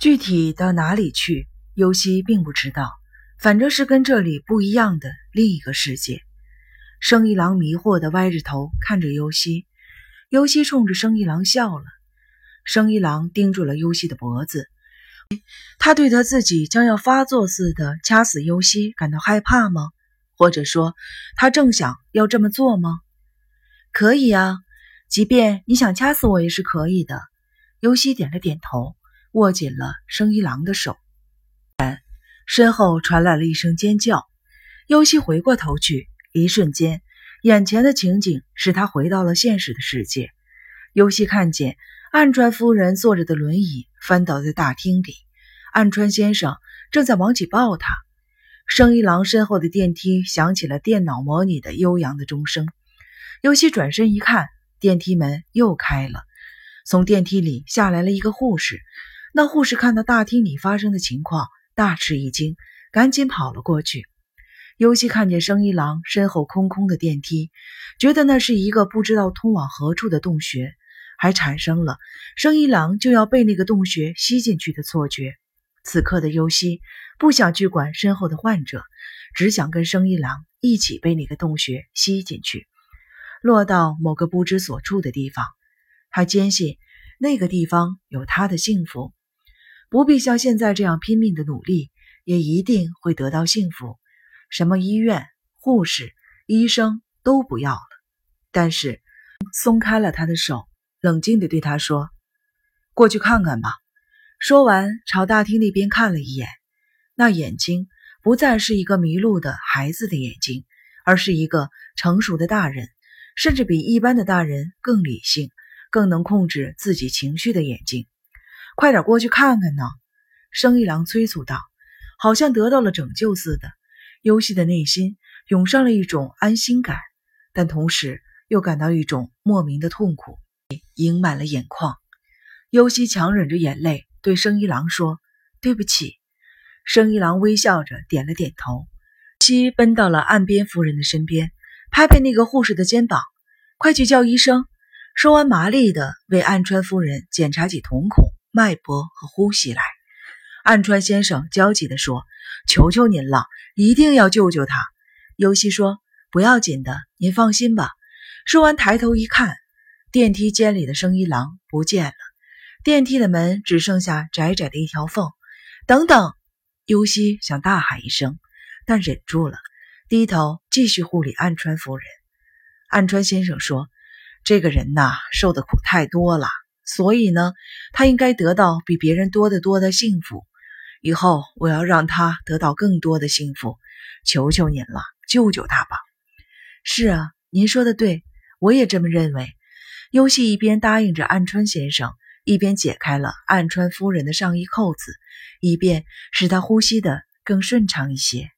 具体到哪里去，尤西并不知道，反正是跟这里不一样的另一个世界。生一郎迷惑的歪着头看着尤西，尤西冲着生一郎笑了。生一郎盯住了尤西的脖子，他对他自己将要发作似的掐死尤西感到害怕吗？或者说，他正想要这么做吗？可以啊，即便你想掐死我也是可以的。尤西点了点头，握紧了生一郎的手。然身后传来了一声尖叫，尤西回过头去。一瞬间，眼前的情景使他回到了现实的世界。尤西看见岸川夫人坐着的轮椅翻倒在大厅里，岸川先生正在忙起抱她。生一郎身后的电梯响起了电脑模拟的悠扬的钟声。尤西转身一看，电梯门又开了，从电梯里下来了一个护士。那护士看到大厅里发生的情况，大吃一惊，赶紧跑了过去。尤西看见生一郎身后空空的电梯，觉得那是一个不知道通往何处的洞穴，还产生了生一郎就要被那个洞穴吸进去的错觉。此刻的尤西不想去管身后的患者，只想跟生一郎一起被那个洞穴吸进去，落到某个不知所处的地方。他坚信那个地方有他的幸福，不必像现在这样拼命的努力，也一定会得到幸福。什么医院、护士、医生都不要了。但是，松开了他的手，冷静地对他说：“过去看看吧。”说完，朝大厅那边看了一眼。那眼睛不再是一个迷路的孩子的眼睛，而是一个成熟的大人，甚至比一般的大人更理性、更能控制自己情绪的眼睛。快点过去看看呢！生一郎催促道，好像得到了拯救似的。尤西的内心涌上了一种安心感，但同时又感到一种莫名的痛苦，盈满了眼眶。尤西强忍着眼泪对生一郎说：“对不起。”生一郎微笑着点了点头。西奔到了岸边夫人的身边，拍拍那个护士的肩膀：“快去叫医生。”说完，麻利地为岸川夫人检查起瞳孔、脉搏和呼吸来。岸川先生焦急地说：“求求您了，一定要救救他。”尤西说：“不要紧的，您放心吧。”说完，抬头一看，电梯间里的生一郎不见了，电梯的门只剩下窄窄的一条缝。等等，尤西想大喊一声，但忍住了，低头继续护理岸川夫人。岸川先生说：“这个人呐，受的苦太多了，所以呢，他应该得到比别人多得多的幸福。”以后我要让他得到更多的幸福，求求您了，救救他吧！是啊，您说的对，我也这么认为。尤西一边答应着岸川先生，一边解开了岸川夫人的上衣扣子，以便使他呼吸的更顺畅一些。